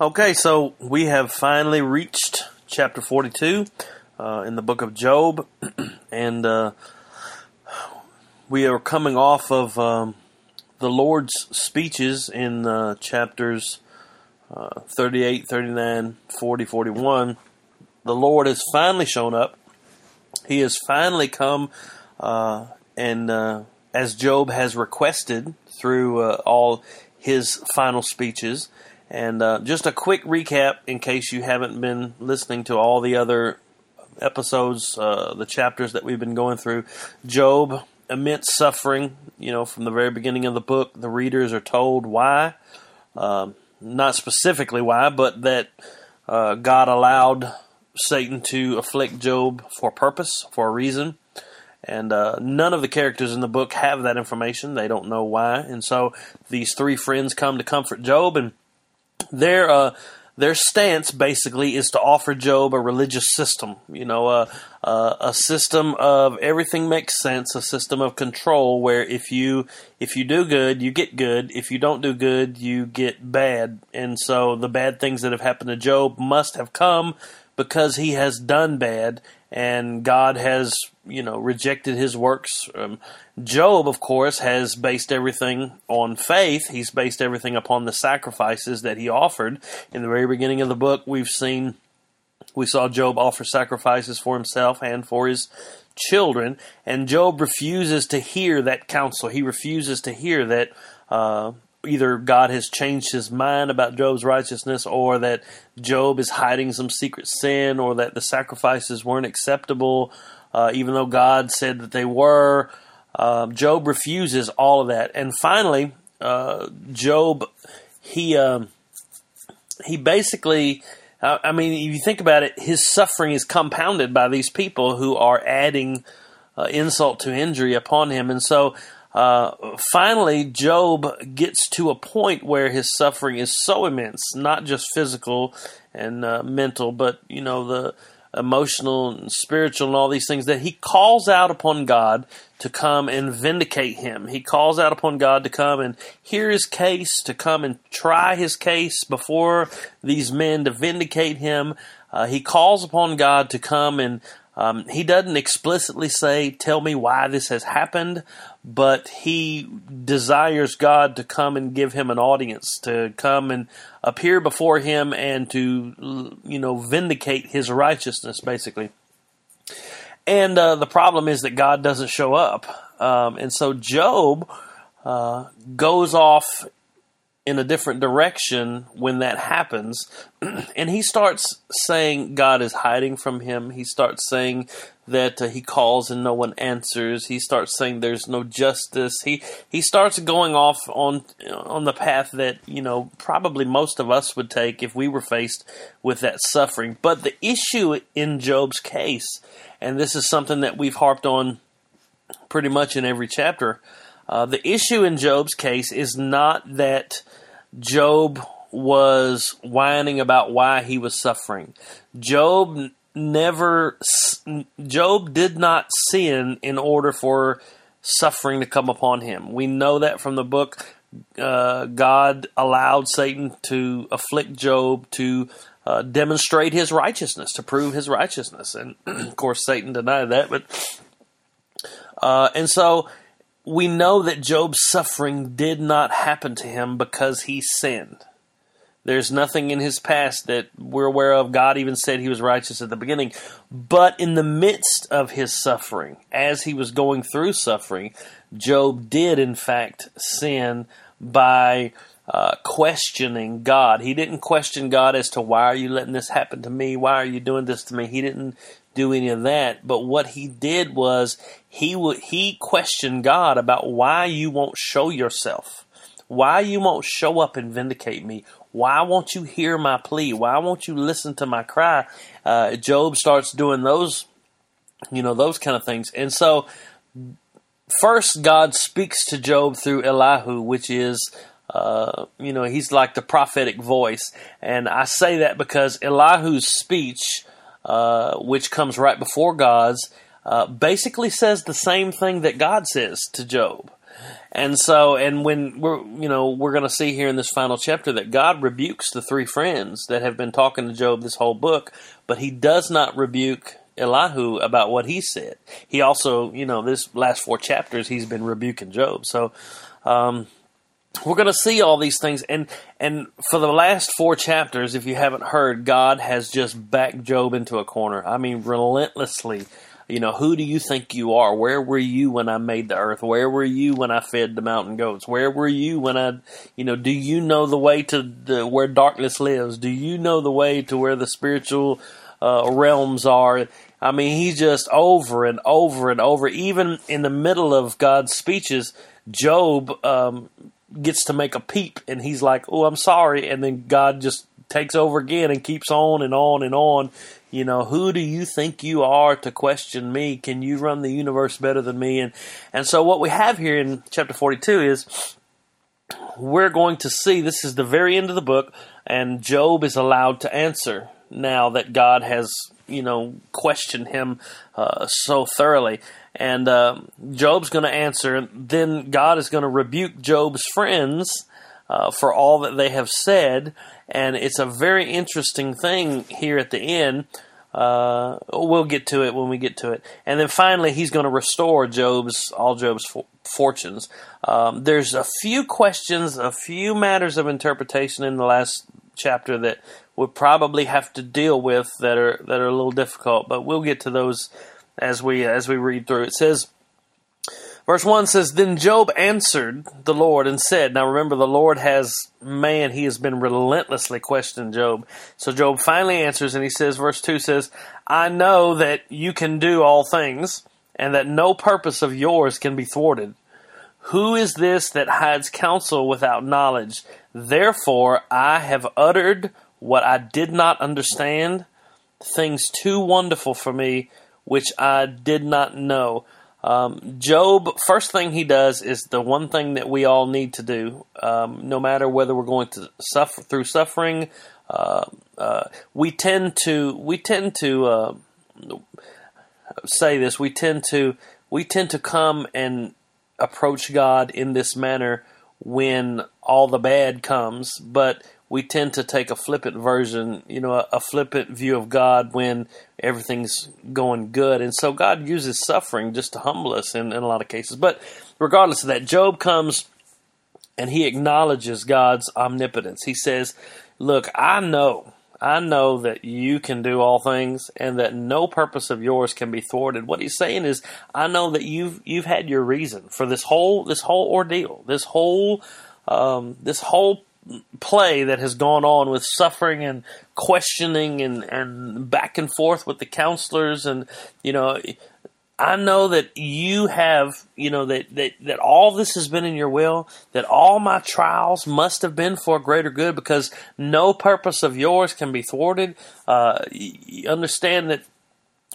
Okay, so we have finally reached chapter 42 uh, in the book of Job, and uh, we are coming off of um, the Lord's speeches in uh, chapters uh, 38, 39, 40, 41. The Lord has finally shown up. He has finally come, uh, and uh, as Job has requested through all his final speeches. And uh, just a quick recap in case you haven't been listening to all the other episodes, uh, the chapters that we've been going through. Job, immense suffering, you know, from the very beginning of the book. The readers are told why, um, not specifically why, but that uh, God allowed Satan to afflict Job for purpose, for a reason. And uh, none of the characters in the book have that information. They don't know why. And so these three friends come to comfort Job, and their uh, their stance basically is to offer Job a religious system. You know, uh, uh, a system of everything makes sense, a system of control where if you if you do good, you get good. If you don't do good, you get bad. And so the bad things that have happened to Job must have come because he has done bad and God has, you know, rejected his works. Um, Job, of course, has based everything on faith. He's based everything upon the sacrifices that he offered. In the very beginning of the book, we've seen, we saw Job offer sacrifices for himself and for his children, and Job refuses to hear that counsel. He refuses to hear that uh, either God has changed his mind about Job's righteousness, or that Job is hiding some secret sin, or that the sacrifices weren't acceptable, uh, even though God said that they were. Uh, Job refuses all of that, and finally, uh, Job he um, he basically. I mean, if you think about it, his suffering is compounded by these people who are adding uh, insult to injury upon him, and so uh, finally, Job gets to a point where his suffering is so immense, not just physical and uh, mental, but you know the emotional and spiritual and all these things that he calls out upon God to come and vindicate him. He calls out upon God to come and hear his case, to come and try his case before these men to vindicate him. Uh, he calls upon God to come and um, he doesn't explicitly say, Tell me why this has happened, but he desires God to come and give him an audience, to come and appear before him and to, you know, vindicate his righteousness, basically. And uh, the problem is that God doesn't show up. Um, and so Job uh, goes off in a different direction when that happens. and he starts saying God is hiding from him. He starts saying that uh, he calls and no one answers. He starts saying there's no justice. He he starts going off on on the path that, you know, probably most of us would take if we were faced with that suffering. But the issue in Job's case, and this is something that we've harped on pretty much in every chapter, uh, the issue in Job's case is not that Job was whining about why he was suffering. Job never, Job did not sin in order for suffering to come upon him. We know that from the book. Uh, God allowed Satan to afflict Job to uh, demonstrate his righteousness, to prove his righteousness. And of course, Satan denied that. But uh, and so we know that Job's suffering did not happen to him because he sinned. There's nothing in his past that we're aware of. God even said he was righteous at the beginning. But in the midst of his suffering, as he was going through suffering, Job did, in fact, sin by uh, questioning God. He didn't question God as to why are you letting this happen to me? Why are you doing this to me? He didn't do any of that. But what he did was he would he questioned God about why you won't show yourself, why you won't show up and vindicate me. Why won't you hear my plea? Why won't you listen to my cry? Uh, Job starts doing those, you know, those kind of things. And so, first, God speaks to Job through Elihu, which is uh, you know, he's like the prophetic voice. And I say that because Elihu's speech uh, which comes right before God's, uh, basically says the same thing that God says to Job. And so, and when we're, you know, we're going to see here in this final chapter that God rebukes the three friends that have been talking to Job this whole book, but he does not rebuke Elihu about what he said. He also, you know, this last four chapters, he's been rebuking Job. So, um, we're going to see all these things and and for the last four chapters if you haven't heard god has just backed job into a corner. I mean relentlessly. You know who do you think you are? Where were you when i made the earth? Where were you when i fed the mountain goats? Where were you when i you know do you know the way to the, where darkness lives? Do you know the way to where the spiritual uh, realms are? I mean he's just over and over and over even in the middle of god's speeches job um, gets to make a peep and he's like, "Oh, I'm sorry," and then God just takes over again and keeps on and on and on. You know, who do you think you are to question me? Can you run the universe better than me? And and so what we have here in chapter 42 is we're going to see this is the very end of the book and Job is allowed to answer now that God has, you know, questioned him uh, so thoroughly. And uh, Job's going to answer. Then God is going to rebuke Job's friends uh, for all that they have said. And it's a very interesting thing here at the end. Uh, we'll get to it when we get to it. And then finally, he's going to restore Job's all Job's for- fortunes. Um, there's a few questions, a few matters of interpretation in the last chapter that we'll probably have to deal with that are that are a little difficult, but we'll get to those as we as we read through. It says, verse one says, "Then Job answered the Lord and said." Now remember, the Lord has man; he has been relentlessly questioning Job. So Job finally answers, and he says, verse two says, "I know that you can do all things, and that no purpose of yours can be thwarted." Who is this that hides counsel without knowledge? Therefore, I have uttered what I did not understand, things too wonderful for me which I did not know. Um, Job, first thing he does is the one thing that we all need to do, um, no matter whether we're going to suffer through suffering. Uh, uh, we tend to we tend to uh, say this. We tend to we tend to come and approach God in this manner when all the bad comes, but we tend to take a flippant version, you know, a, a, flippant view of God when everything's going good. And so God uses suffering just to humble us in, in a lot of cases. But regardless of that, Job comes and he acknowledges God's omnipotence. He says, Look, I know. I know that you can do all things and that no purpose of yours can be thwarted. What he's saying is, I know that you've you've had your reason for this whole this whole ordeal, this whole um, this whole play that has gone on with suffering and questioning and, and back and forth with the counselors and you know I know that you have, you know, that, that, that all this has been in your will, that all my trials must have been for greater good because no purpose of yours can be thwarted. Uh, you understand that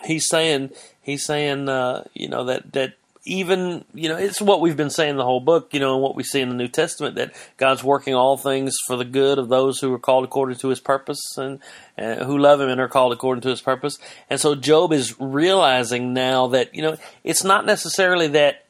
he's saying, he's saying, uh, you know, that, that even you know it's what we've been saying the whole book you know and what we see in the new testament that god's working all things for the good of those who are called according to his purpose and, and who love him and are called according to his purpose. And so job is realizing now that you know it's not necessarily that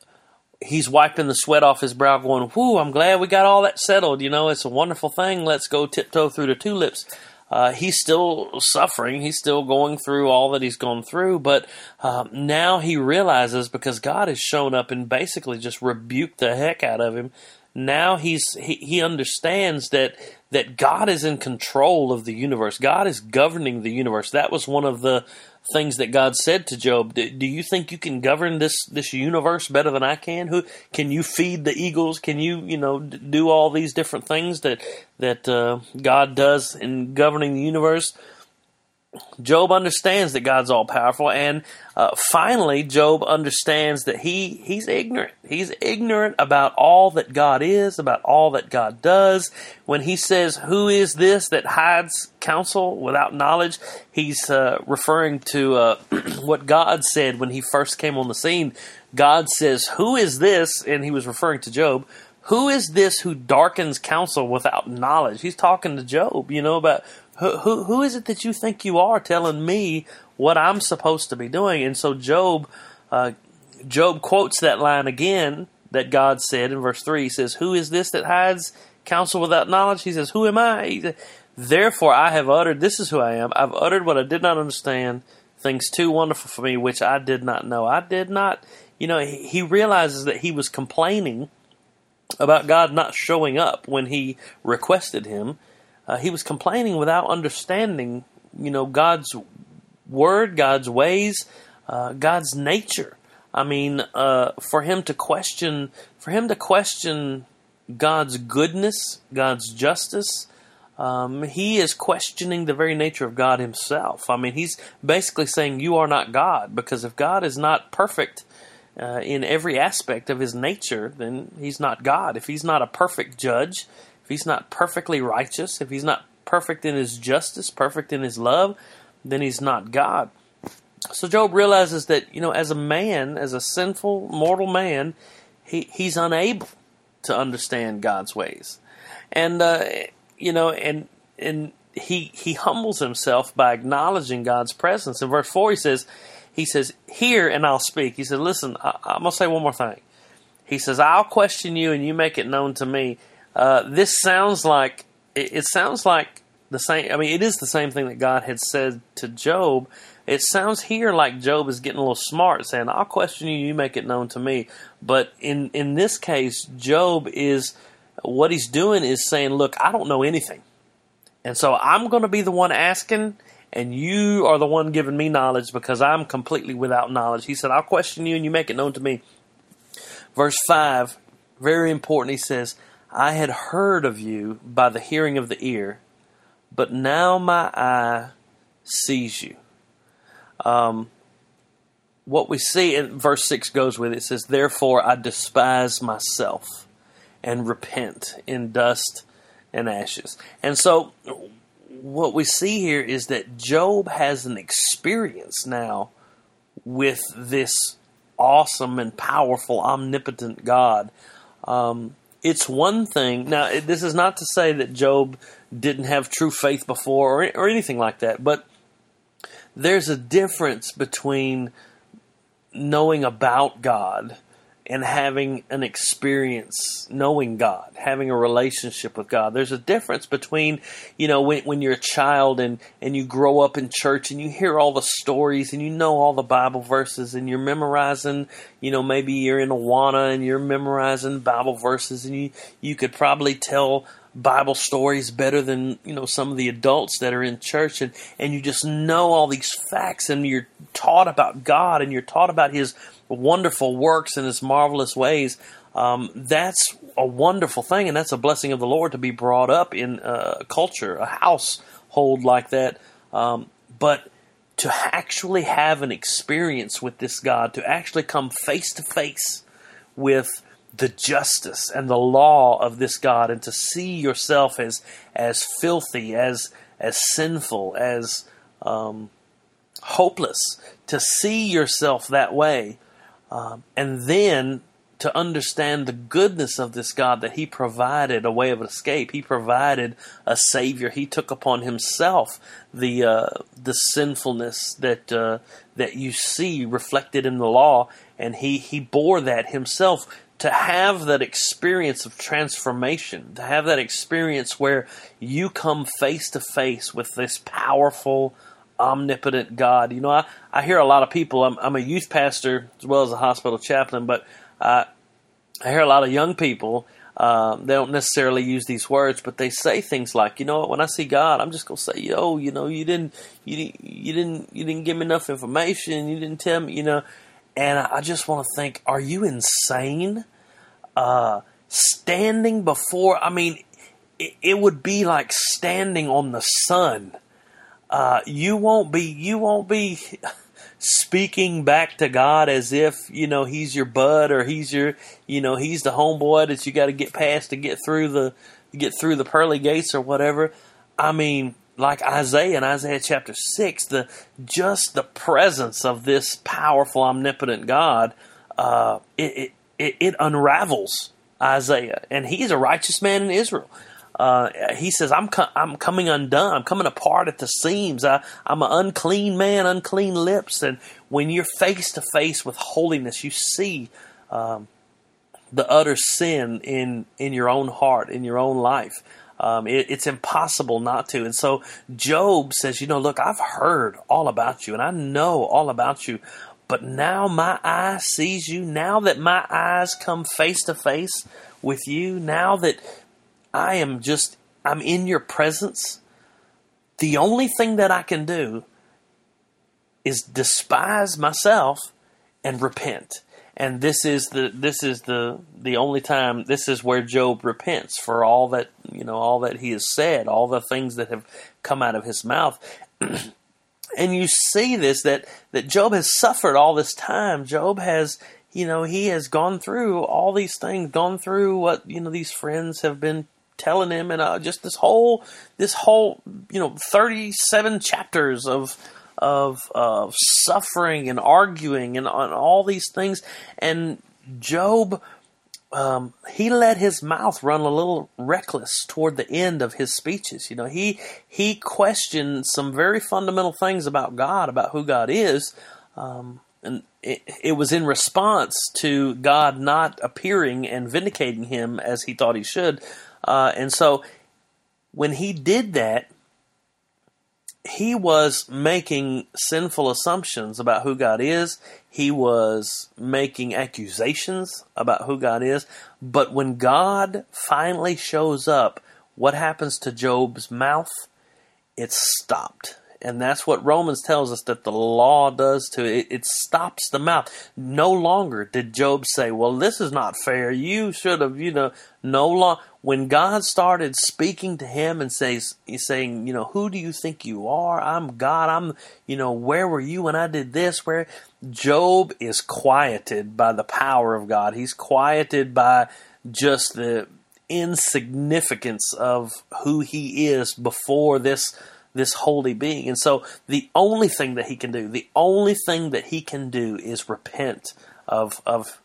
he's wiping the sweat off his brow going whoo i'm glad we got all that settled you know it's a wonderful thing let's go tiptoe through the tulips uh, he's still suffering. He's still going through all that he's gone through, but um, now he realizes because God has shown up and basically just rebuked the heck out of him. Now he's he, he understands that that God is in control of the universe. God is governing the universe. That was one of the things that God said to Job. Do, do, you think you can govern this this universe better than I can? Who can you feed the eagles? Can you you know do all these different things that that uh, God does in governing the universe? Job understands that God's all powerful, and uh, finally, Job understands that he he's ignorant. He's ignorant about all that God is, about all that God does. When he says, "Who is this that hides counsel without knowledge?" He's uh, referring to uh, what God said when he first came on the scene. God says, "Who is this?" and he was referring to Job. Who is this who darkens counsel without knowledge? He's talking to Job, you know, about who, who, is it that you think you are telling me what I'm supposed to be doing? And so Job, uh, Job quotes that line again that God said in verse 3. He says, Who is this that hides counsel without knowledge? He says, Who am I? Therefore I have uttered, this is who I am. I've uttered what I did not understand, things too wonderful for me, which I did not know. I did not, you know, he realizes that he was complaining about God not showing up when he requested him. Uh, he was complaining without understanding, you know, God's word, God's ways, uh, God's nature. I mean, uh, for him to question, for him to question God's goodness, God's justice, um, he is questioning the very nature of God himself. I mean, he's basically saying, You are not God, because if God is not perfect uh, in every aspect of his nature, then he's not God. If he's not a perfect judge, if he's not perfectly righteous, if he's not perfect in his justice, perfect in his love, then he's not God. So Job realizes that, you know, as a man, as a sinful, mortal man, he, he's unable to understand God's ways. And, uh, you know, and and he he humbles himself by acknowledging God's presence. In verse four, he says, he says, "Hear and I'll speak." He said, "Listen, I, am gonna say one more thing." He says, "I'll question you and you make it known to me." Uh, this sounds like it, it sounds like the same. I mean, it is the same thing that God had said to Job. It sounds here like Job is getting a little smart, saying, "I'll question you, you make it known to me." But in in this case, Job is what he's doing is saying, Look, I don't know anything. And so I'm going to be the one asking, and you are the one giving me knowledge because I'm completely without knowledge. He said, I'll question you and you make it known to me. Verse 5, very important, he says, I had heard of you by the hearing of the ear, but now my eye sees you. Um, what we see in verse 6 goes with it, says, Therefore I despise myself and repent in dust and ashes. And so, what we see here is that Job has an experience now with this awesome and powerful, omnipotent God. Um, it's one thing. Now, this is not to say that Job didn't have true faith before or, or anything like that, but there's a difference between knowing about God and having an experience knowing God, having a relationship with God. There's a difference between, you know, when, when you're a child and, and you grow up in church and you hear all the stories and you know all the Bible verses and you're memorizing, you know, maybe you're in Awana and you're memorizing Bible verses and you, you could probably tell Bible stories better than, you know, some of the adults that are in church and, and you just know all these facts and you're taught about God and you're taught about His wonderful works and His marvelous ways, um, that's a wonderful thing, and that's a blessing of the Lord to be brought up in a culture, a household like that. Um, but to actually have an experience with this God, to actually come face to face with the justice and the law of this God, and to see yourself as as filthy, as as sinful, as um, hopeless, to see yourself that way um, and then to understand the goodness of this God that He provided a way of escape. He provided a Savior. He took upon Himself the uh, the sinfulness that uh, that you see reflected in the law, and He He bore that Himself. To have that experience of transformation, to have that experience where you come face to face with this powerful, omnipotent God. You know, I, I hear a lot of people, I'm, I'm a youth pastor as well as a hospital chaplain, but uh, I hear a lot of young people. Uh, they don't necessarily use these words, but they say things like, "You know what? When I see God, I'm just gonna say, yo, you know, you didn't, you you didn't, you didn't give me enough information. You didn't tell me, you know." And I just want to think, are you insane? Uh, standing before, I mean, it, it would be like standing on the sun uh, you won't be you won't be speaking back to God as if you know He's your bud or He's your you know He's the homeboy that you got to get past to get through the get through the pearly gates or whatever. I mean, like Isaiah in Isaiah chapter six, the just the presence of this powerful, omnipotent God, uh, it, it it unravels Isaiah, and he's a righteous man in Israel uh, he says, I'm, I'm coming undone. I'm coming apart at the seams. I, I'm an unclean man, unclean lips. And when you're face to face with holiness, you see um, the utter sin in in your own heart, in your own life. Um, it, it's impossible not to. And so Job says, you know, look, I've heard all about you and I know all about you, but now my eye sees you. Now that my eyes come face to face with you, now that I am just, I'm in your presence, the only thing that I can do is despise myself and repent and this is the this is the the only time this is where Job repents for all that you know all that he has said all the things that have come out of his mouth. And you see this that that Job has suffered all this time. Job has you know he has gone through all these things gone through what you know these friends have been telling him and uh, just this whole this whole you know 37 chapters of of of suffering and arguing and on all these things. And Job, um, he let his mouth run a little reckless toward the end of his speeches. You know, he he questioned some very fundamental things about God, about who God is. Um, and it, it, was in response to God not appearing and vindicating him as he thought he should. Uh, and so when he did that, he was making sinful assumptions about who God is. He was making accusations about who God is. But when God finally shows up, what happens to Job's mouth? It's stopped. And that's what Romans tells us that the law does to it. It stops the mouth. No longer did Job say, Well, this is not fair. You should have, you know, no law. When God started speaking to him and says, He's saying, you know, who do you think you are? I'm God. I'm, you know, where were you when I did this? Where Job is quieted by the power of God. He's quieted by just the insignificance of who he is before this this holy being. And so the only thing that he can do, the only thing that he can do is repent of of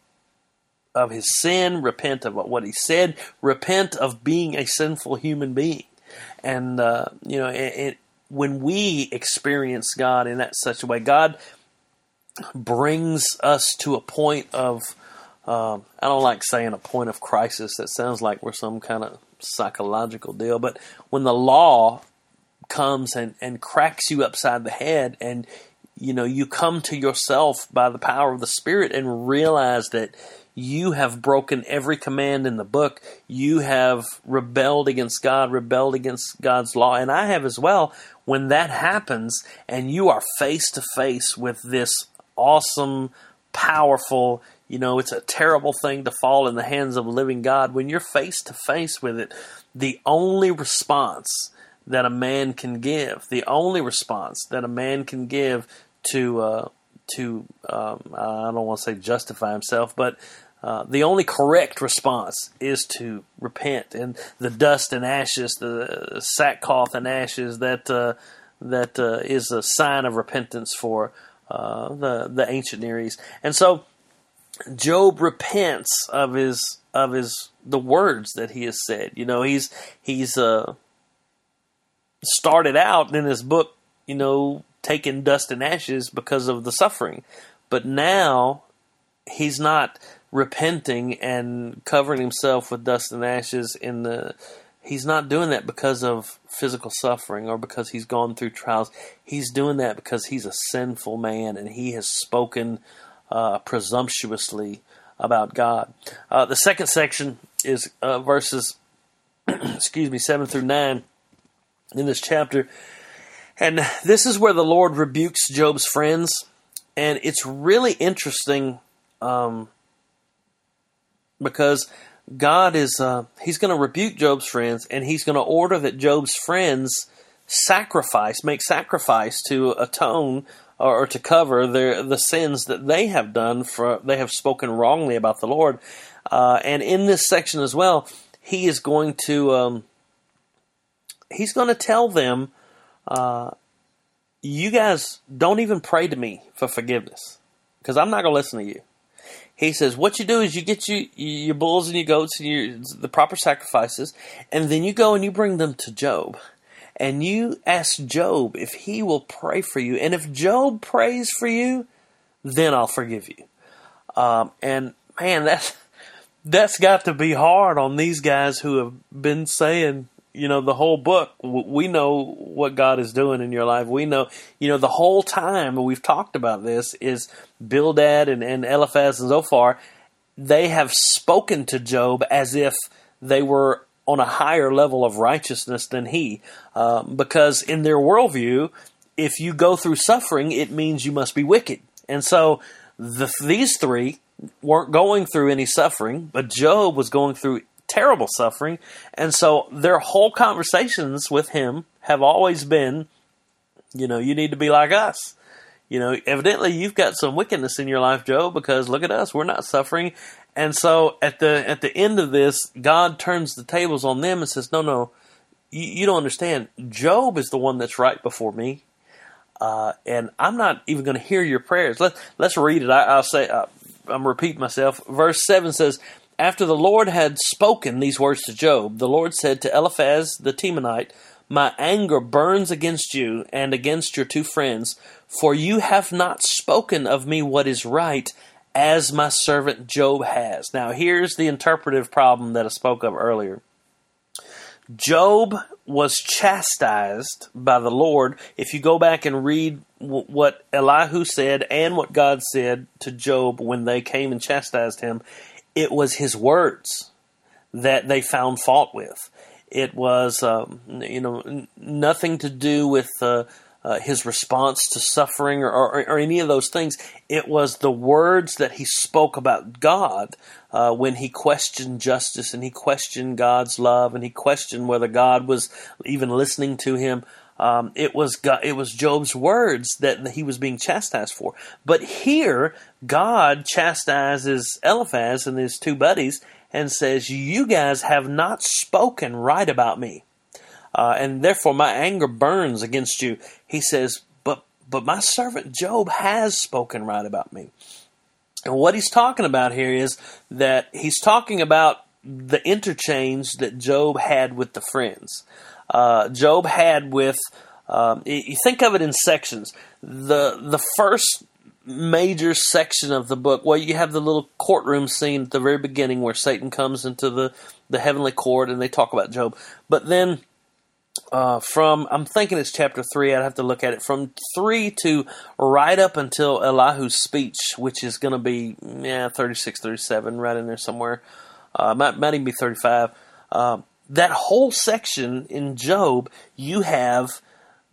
of his sin, repent of what he said, repent of being a sinful human being. And uh, you know, it, it, when we experience God in that such a way, God brings us to a point of uh, I don't like saying a point of crisis. That sounds like we're some kind of psychological deal. But when the law comes and, and cracks you upside the head and you know you come to yourself by the power of the spirit and realize that you have broken every command in the book. You have rebelled against god rebelled against god's law. And i have as well when that happens and you are face to face with this awesome powerful you know it's a terrible thing to fall in the hands of a living god. When you're face to face with it the only response that a man can give, the only response that a man can give to uh, to um, I don't want to say justify himself, but uh, the only correct response is to repent, and the dust and ashes, the sackcloth and ashes, that uh, that uh, is a sign of repentance for uh, the the ancient Near East, and so Job repents of his of his the words that he has said. You know, he's he's uh started out in his book, you know, taking dust and ashes because of the suffering. But now he's not repenting and covering himself with dust and ashes in the he's not doing that because of physical suffering or because he's gone through trials. He's doing that because he's a sinful man and he has spoken uh, presumptuously about God. Uh, the second section is uh, verses, excuse me, seven through nine in this chapter. And this is where the Lord rebukes Job's friends. And it's really interesting um, because God is, uh, he's going to rebuke Job's friends and he's going to order that Job's friends sacrifice, make sacrifice to atone or, or to cover their, the sins that they have done for, they have spoken wrongly about the Lord. Uh, and in this section as well, he is going to, um, he's going to tell them, uh, you guys don't even pray to me for forgiveness because I'm not going to listen to you. He says, what you do is you get you, your bulls and your goats and your, the proper sacrifices, and then you go and you bring them to Job. And you ask Job if he will pray for you. And if Job prays for you, then I'll forgive you. Um, and man, that's, that's got to be hard on these guys who have been saying, you know, the whole book. We know what God is doing in your life. We know, you know, the whole time we've talked about this is Bildad and, and Eliphaz and Zophar. They have spoken to Job as if they were on a higher level of righteousness than he, um, because in their worldview, if you go through suffering, it means you must be wicked. And so the, these three weren't going through any suffering, but Job was going through terrible suffering. And so their whole conversations with him have always been, you know, you need to be like us. You know, evidently you've got some wickedness in your life, Job, because look at us, we're not suffering. And so at the at the end of this, God turns the tables on them and says, "No, no, you, you don't understand. Job is the one that's right before me, uh, and I'm not even going to hear your prayers." Let Let's read it. I, will say uh, I'm repeating myself. Verse seven says, "After the Lord had spoken these words to Job, the Lord said to Eliphaz the Temanite." My anger burns against you and against your two friends, for you have not spoken of me what is right, as my servant Job has. Now, here's the interpretive problem that I spoke of earlier. Job was chastised by the Lord. If you go back and read what Elihu said and what God said to Job when they came and chastised him, it was his words that they found fault with. It was, um, you know, nothing to do with uh, uh, his response to suffering or, or, or, any of those things. It was the words that he spoke about God uh, when he questioned justice and he questioned God's love and he questioned whether God was even listening to him. Um, it was God, it was Job's words that he was being chastised for. But here, God chastises Eliphaz and his two buddies and says, "You guys have not spoken right about me." uh, and therefore my anger burns against you. He says, but but my servant Job has spoken right about me. And what he's talking about here is that he's talking about the interchange that Job had with the friends. Uh, Job had with um, you think of it in sections. The the first major section of the book, well, you have the little courtroom scene at the very beginning where Satan comes into the the heavenly court and they talk about Job. But then uh, from I'm thinking it's chapter three. I'd have to look at it from three to right up until Elihu's speech, which is going to be yeah 36, 37, right in there somewhere. Uh, might might even be 35. Uh, that whole section in Job, you have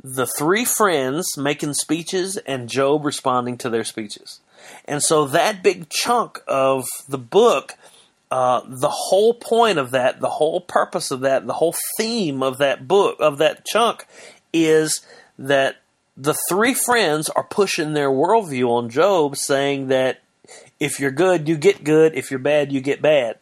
the three friends making speeches and Job responding to their speeches. And so that big chunk of the book uh, the whole point of that, the whole purpose of that, the whole theme of that book, of that chunk, is that the three friends are pushing their worldview on Job, saying that if you're good, you get good. If you're bad, you get bad.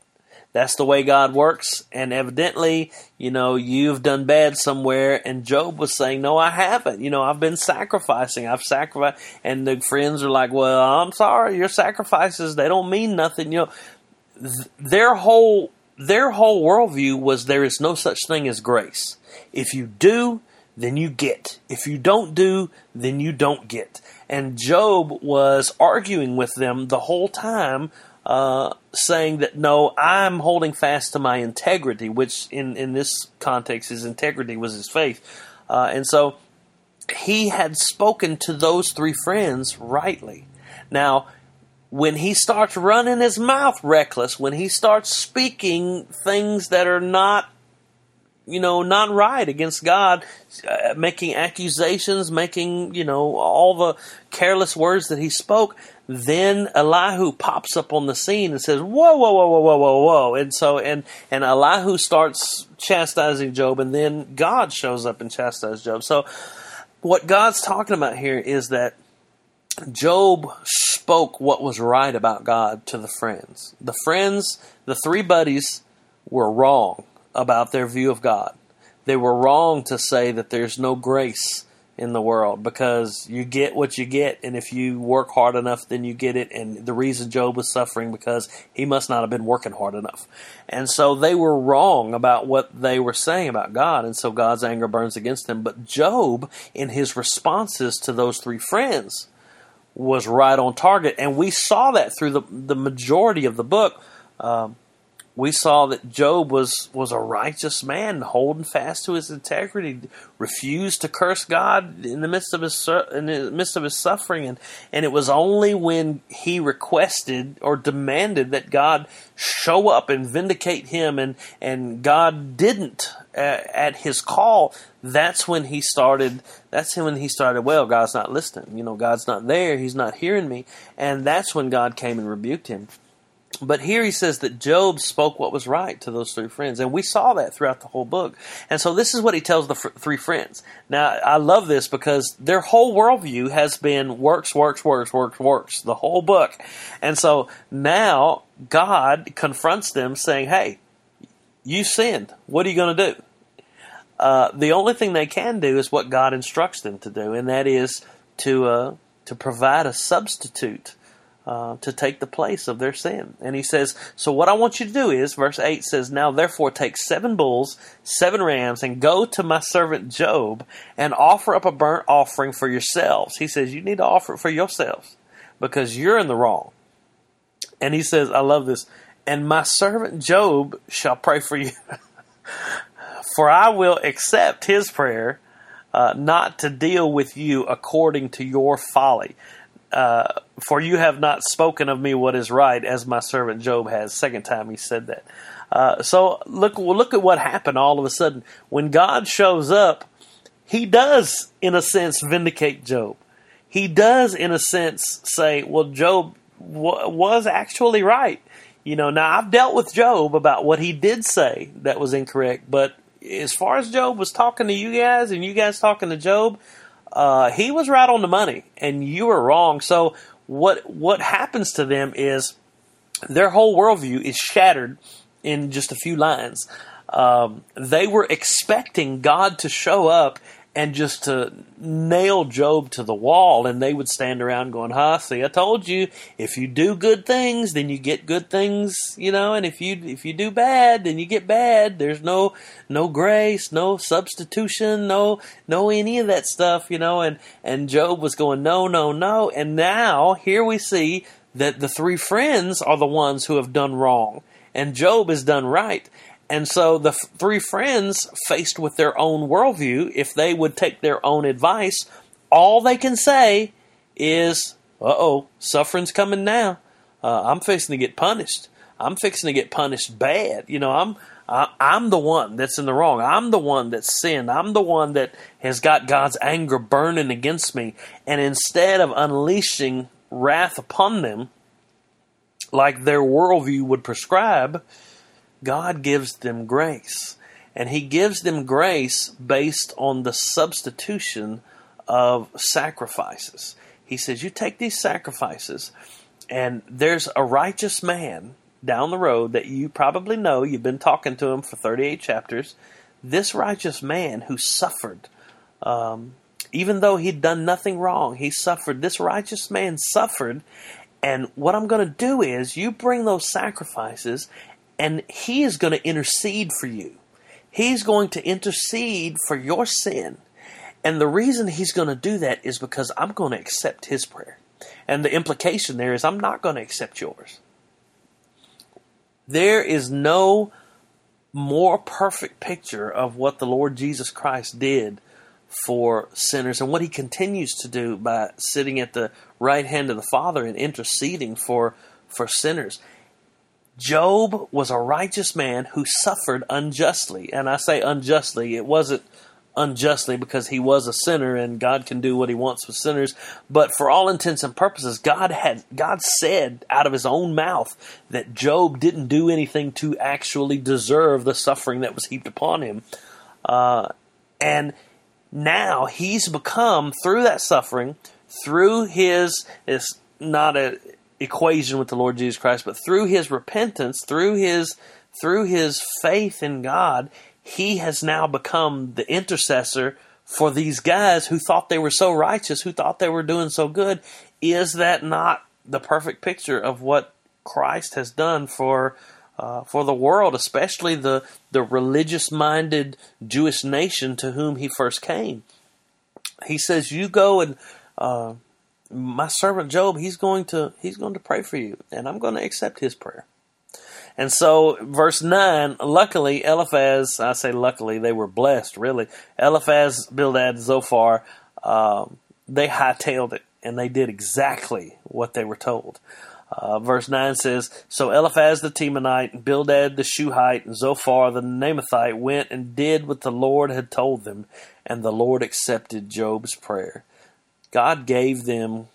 That's the way God works. And evidently, you know, you've done bad somewhere. And Job was saying, No, I haven't. You know, I've been sacrificing. I've sacrificed. And the friends are like, Well, I'm sorry. Your sacrifices, they don't mean nothing. You know, their whole their whole worldview was there is no such thing as grace. If you do, then you get. If you don't do, then you don't get. And Job was arguing with them the whole time, uh, saying that no, I'm holding fast to my integrity, which in, in this context, his integrity was his faith. Uh, and so he had spoken to those three friends rightly. Now, when he starts running his mouth reckless, when he starts speaking things that are not, you know, not right against God, uh, making accusations, making, you know, all the careless words that he spoke, then Elihu pops up on the scene and says, "Whoa, whoa, whoa, whoa, whoa, whoa, whoa!" And so, and and Elihu starts chastising Job, and then God shows up and chastises Job. So, what God's talking about here is that Job spoke what was right about God to the friends. The friends, the three buddies, were wrong about their view of God. They were wrong to say that there's no grace in the world because you get what you get, and if you work hard enough, then you get it. And the reason Job was suffering because he must not have been working hard enough. And so they were wrong about what they were saying about God, and so God's anger burns against them. But Job, in his responses to those three friends, was right on target, and we saw that through the the majority of the book. Um, we saw that Job was was a righteous man, holding fast to his integrity, refused to curse God in the midst of his in the midst of his suffering, and and it was only when he requested or demanded that God show up and vindicate him, and and God didn't uh, at his call. That's when he started. That's when he started. Well, God's not listening. You know, God's not there. He's not hearing me, and that's when God came and rebuked him. But here he says that Job spoke what was right to those three friends. And we saw that throughout the whole book. And so this is what he tells the fr- three friends. Now, I love this because their whole worldview has been works, works, works, works, works, the whole book. And so now God confronts them saying, hey, you sinned. What are you going to do? Uh, the only thing they can do is what God instructs them to do, and that is to uh, to provide a substitute uh, to take the place of their sin. And he says, So what I want you to do is, verse 8 says, Now therefore take seven bulls, seven rams, and go to my servant Job and offer up a burnt offering for yourselves. He says, You need to offer it for yourselves because you're in the wrong. And he says, I love this, and my servant Job shall pray for you. for I will accept his prayer. Uh, not to deal with you according to your folly. Uh, for you have not spoken of me what is right, as my servant Job has. Second time he said that. Uh, so look, well, look at what happened all of a sudden when God shows up. He does, in a sense, vindicate Job. He does, in a sense, say, "Well, Job w- was actually right." You know, now I've dealt with Job about what he did say that was incorrect, but as far as Job was talking to you guys and you guys talking to Job, uh, he was right on the money, and you were wrong. So what what happens to them is their whole worldview is shattered in just a few lines. Um, they were expecting God to show up and just to nail Job to the wall, and they would stand around going, "Huh? See, I told you. If you do good things, then you get good things, you know. And if you if you do bad, then you get bad. There's no no grace, no substitution, no no any of that stuff, you know." And and Job was going, "No, no, no." And now here we see that the three friends are the ones who have done wrong, and Job has done right. And so the f- three friends, faced with their own worldview, if they would take their own advice, all they can say is, uh oh, suffering's coming now. Uh, I'm fixing to get punished. I'm fixing to get punished bad. You know, I'm. I, I'm the one that's in the wrong. I'm the one that's sinned. I'm the one that has got God's anger burning against me. And instead of unleashing wrath upon them, like their worldview would prescribe, God gives them grace. And He gives them grace based on the substitution of sacrifices. He says, You take these sacrifices, and there's a righteous man down the road that you probably know. You've been talking to him for 38 chapters. This righteous man who suffered, um, even though he'd done nothing wrong, he suffered. This righteous man suffered. And what I'm going to do is, you bring those sacrifices, and He is going to intercede for you. He's going to intercede for your sin. And the reason He's going to do that is because I'm going to accept His prayer. And the implication there is I'm not going to accept yours. There is no more perfect picture of what the Lord Jesus Christ did for sinners and what he continues to do by sitting at the right hand of the Father and interceding for for sinners. Job was a righteous man who suffered unjustly. And I say unjustly, it wasn't unjustly because he was a sinner and God can do what he wants with sinners. But for all intents and purposes, God had God said out of his own mouth that Job didn't do anything to actually deserve the suffering that was heaped upon him. Uh, and now he's become through that suffering, through his it's not a equation with the Lord Jesus Christ, but through his repentance, through his through his faith in God, he has now become the intercessor for these guys who thought they were so righteous, who thought they were doing so good. Is that not the perfect picture of what Christ has done for uh, for the world, especially the the religious minded Jewish nation to whom he first came? He says, "You go and." Uh, my servant Job, he's going to he's going to pray for you, and I'm going to accept his prayer. And so, verse 9, luckily, Eliphaz, I say luckily, they were blessed, really. Eliphaz, Bildad, Zophar, um, they hightailed it, and they did exactly what they were told. Uh, verse 9 says, So Eliphaz the Temanite, Bildad the Shuhite, and Zophar the Naamathite went and did what the Lord had told them, and the Lord accepted Job's prayer. God gave them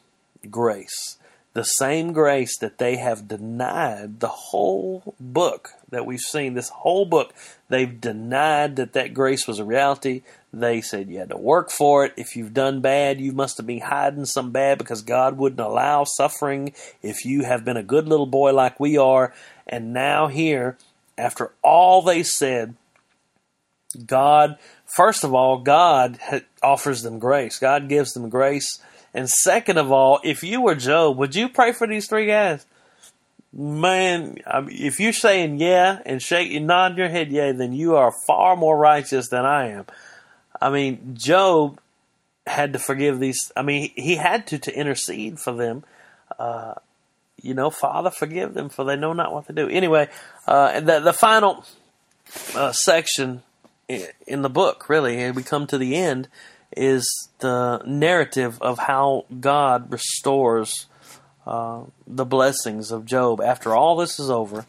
grace. The same grace that they have denied the whole book that we've seen, this whole book, they've denied that that grace was a reality. They said you had to work for it. If you've done bad, you must have been hiding some bad because God wouldn't allow suffering if you have been a good little boy like we are. And now, here, after all they said, God, first of all, God offers them grace. God gives them grace and second of all, if you were Job, would you pray for these three guys? Man, if you're saying yeah and shake and nod your head yeah, then you are far more righteous than I am. I mean, Job had to forgive these. I mean, he had to to intercede for them. Uh, you know, Father, forgive them, for they know not what to do. Anyway, uh, the the final uh, section in the book, really, and we come to the end is the narrative of how God restores uh, the blessings of Job. After all this is over,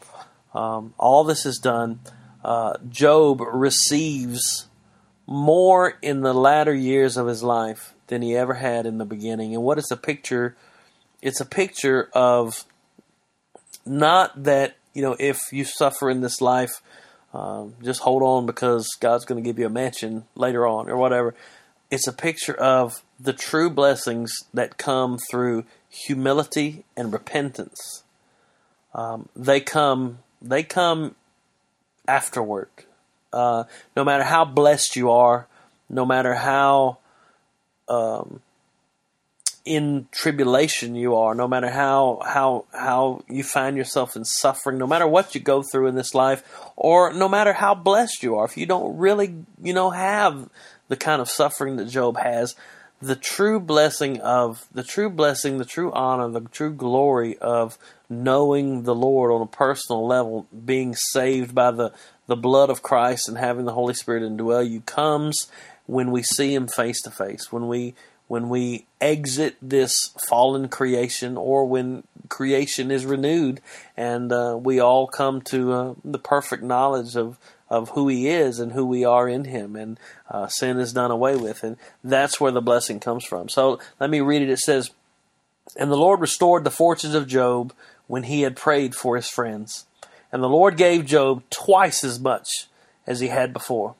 um, all this is done, uh, Job receives more in the latter years of his life than he ever had in the beginning. And what is a picture? It's a picture of not that, you know, if you suffer in this life, um, just hold on because God's going to give you a mansion later on or whatever it's a picture of the true blessings that come through humility and repentance. Um, they come. They come afterward. Uh, no matter how blessed you are, no matter how um, in tribulation you are, no matter how how how you find yourself in suffering, no matter what you go through in this life, or no matter how blessed you are, if you don't really you know have the kind of suffering that Job has, the true blessing of the true blessing, the true honor, the true glory of knowing the Lord on a personal level, being saved by the, the blood of Christ and having the Holy Spirit indwell you comes when we see him face to face, when we when we exit this fallen creation or when creation is renewed and uh, we all come to uh, the perfect knowledge of of who He is and who we are in Him, and uh, sin is done away with, and that's where the blessing comes from. So let me read it. It says, "And the Lord restored the fortunes of Job when he had prayed for his friends, and the Lord gave Job twice as much as he had before."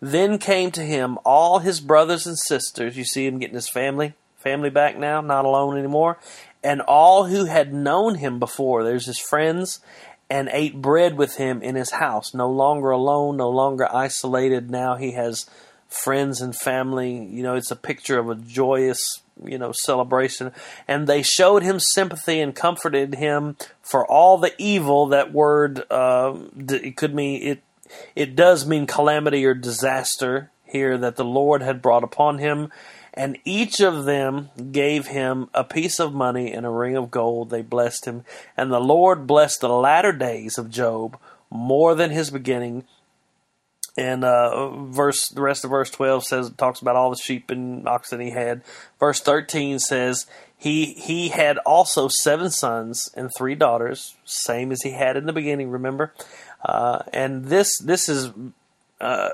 Then came to him all his brothers and sisters. You see him getting his family family back now, not alone anymore. And all who had known him before. There's his friends and ate bread with him in his house, no longer alone, no longer isolated. Now he has friends and family. You know, it's a picture of a joyous, you know, celebration. And they showed him sympathy and comforted him for all the evil. That word, uh, it could mean it. It does mean calamity or disaster here that the Lord had brought upon him and each of them gave him a piece of money and a ring of gold. They blessed him. And the Lord blessed the latter days of Job more than his beginning. And uh, verse the rest of verse twelve says talks about all the sheep and oxen he had. Verse thirteen says he he had also seven sons and three daughters, same as he had in the beginning. Remember, uh, and this this is uh,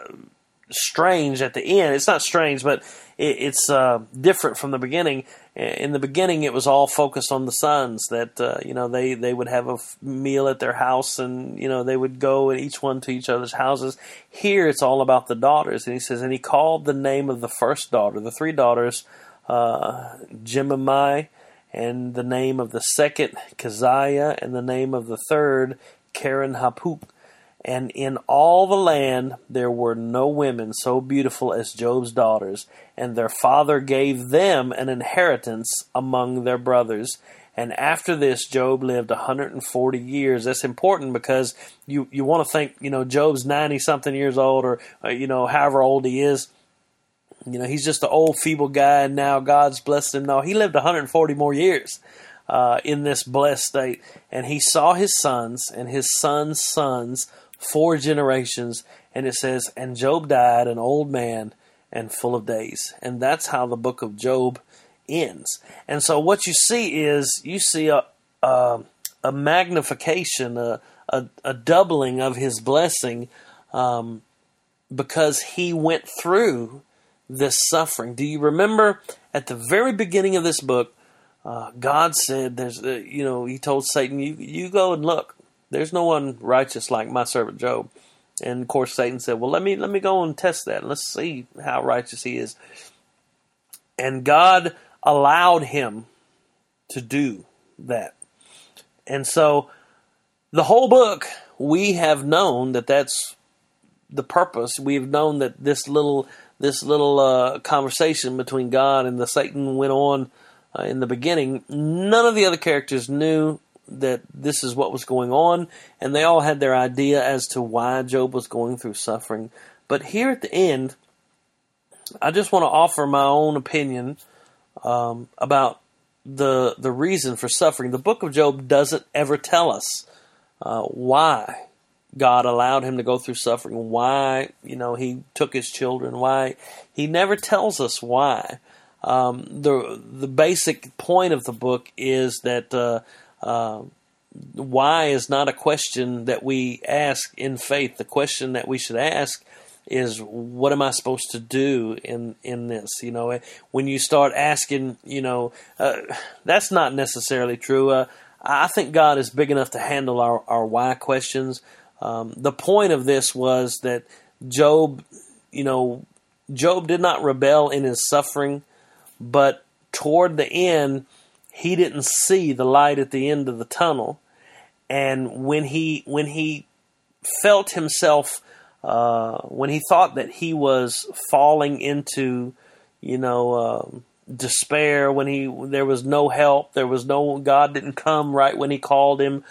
strange at the end. It's not strange, but it, it's uh, different from the beginning. In the beginning, it was all focused on the sons that uh, you know they they would have a meal at their house, and you know they would go and each one to each other's houses. Here, it's all about the daughters, and he says, and he called the name of the first daughter, the three daughters, uh, Jemimah, and the name of the second Keziah, and the name of the third Keren-happuch. And in all the land there were no women so beautiful as Job's daughters, and their father gave them an inheritance among their brothers. And after this, Job lived 140 years. That's important because you, you want to think, you know, Job's 90 something years old or, uh, you know, however old he is. You know, he's just an old, feeble guy, and now God's blessed him. No, he lived 140 more years. uh, in this blessed state. And he saw his sons and his sons' sons, four generations. And it says, And Job died an old man and full of days. And that's how the book of Job ends. And so what you see is you see a, a, a magnification, a, a, a, doubling of his blessing um, because he went through this suffering. Do you remember at the very beginning of this book, uh, God said, "There's, uh, you know, He told Satan, you you go and look. There's no one righteous like my servant Job." And of course, Satan said, "Well, let me let me go and test that. Let's see how righteous he is." And God allowed him to do that, and so the whole book we have known that that's the purpose. We've known that this little this little uh, conversation between God and the Satan went on uh, in the beginning, none of the other characters knew that this is what was going on, and they all had their idea as to why Job was going through suffering. But here at the end, I just want to offer my own opinion um, about the the reason for suffering. The book of Job doesn't ever tell us uh, why God allowed him to go through suffering, why you know he took his children, why he never tells us why. Um, the the basic point of the book is that uh, uh, why is not a question that we ask in faith. The question that we should ask is what am I supposed to do in in this? You know, when you start asking, you know, uh, that's not necessarily true. Uh, I think God is big enough to handle our, our why questions. Um, the point of this was that Job, you know, Job did not rebel in his suffering but toward the end, he didn't see the light at the end of the tunnel. And when he when he felt himself, uh, when he thought that he was falling into, you know, uh, despair, when he there was no help, there was no God didn't come right when he called him.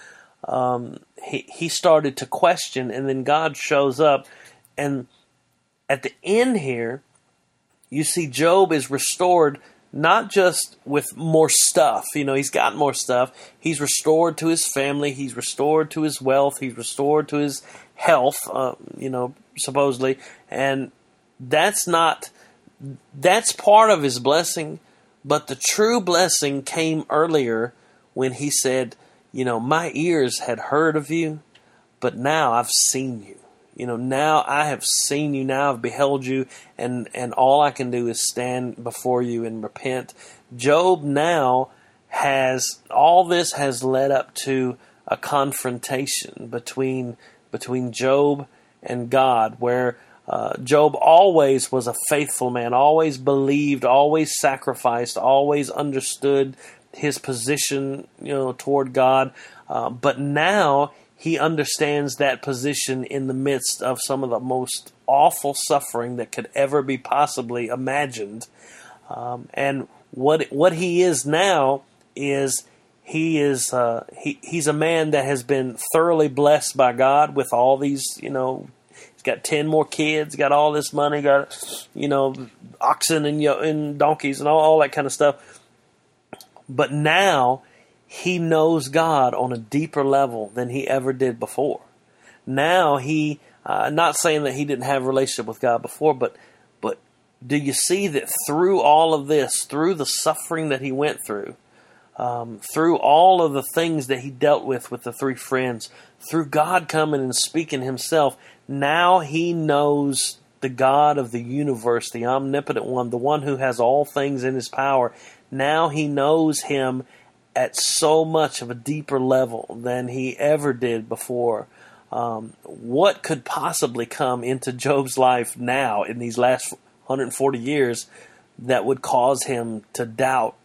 Um, he he started to question, and then God shows up, and at the end here, you see Job is restored not just with more stuff. You know, he's got more stuff. He's restored to his family. He's restored to his wealth. He's restored to his health. Uh, you know, supposedly, and that's not. That's part of his blessing, but the true blessing came earlier when he said, "You know, my ears had heard of you, but now I've seen you." You know, now I have seen you, now I've beheld you, and, and all I can do is stand before you and repent. Job now has, all this has led up to a confrontation between, between Job and God, where uh, Job always was a faithful man, always believed, always sacrificed, always understood his position, you know, toward God. Uh, but now he understands that position in the midst of some of the most awful suffering that could ever be possibly imagined. Um, and what what he is now is he is uh, he he's a man that has been thoroughly blessed by God with all these you know he's got ten more kids, got all this money, got you know oxen and and donkeys and all, all that kind of stuff. But now he knows God on a deeper level than he ever did before. Now he, uh, not saying that he didn't have a relationship with God before, but but do you see that through all of this, through the suffering that he went through, um, through all of the things that he dealt with with the three friends, through God coming and speaking Himself, now he knows the God of the universe, the omnipotent one, the one who has all things in His power. Now he knows Him at so much of a deeper level than he ever did before. Um, what could possibly come into Job's life now in these last 140 years that would cause him to doubt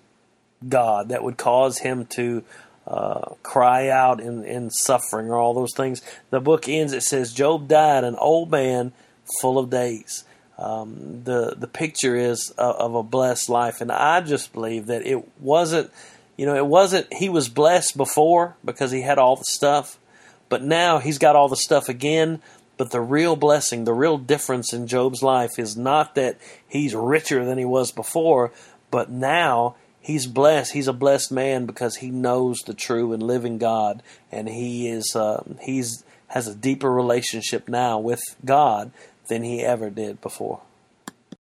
God, that would cause him to uh, cry out in, in suffering or all those things? The book ends, it says, Job died an old man full of days. Um, the the picture is of, of a blessed life, and I just believe that it wasn't you know, it wasn't, he was blessed before because he had all the stuff, but now he's got all the stuff again. But the real blessing, the real difference in Job's life is not that he's richer than he was before, but now he's blessed. He's a blessed man because he knows the true and living God, and he is um, he's has a deeper relationship now with God than he ever did before.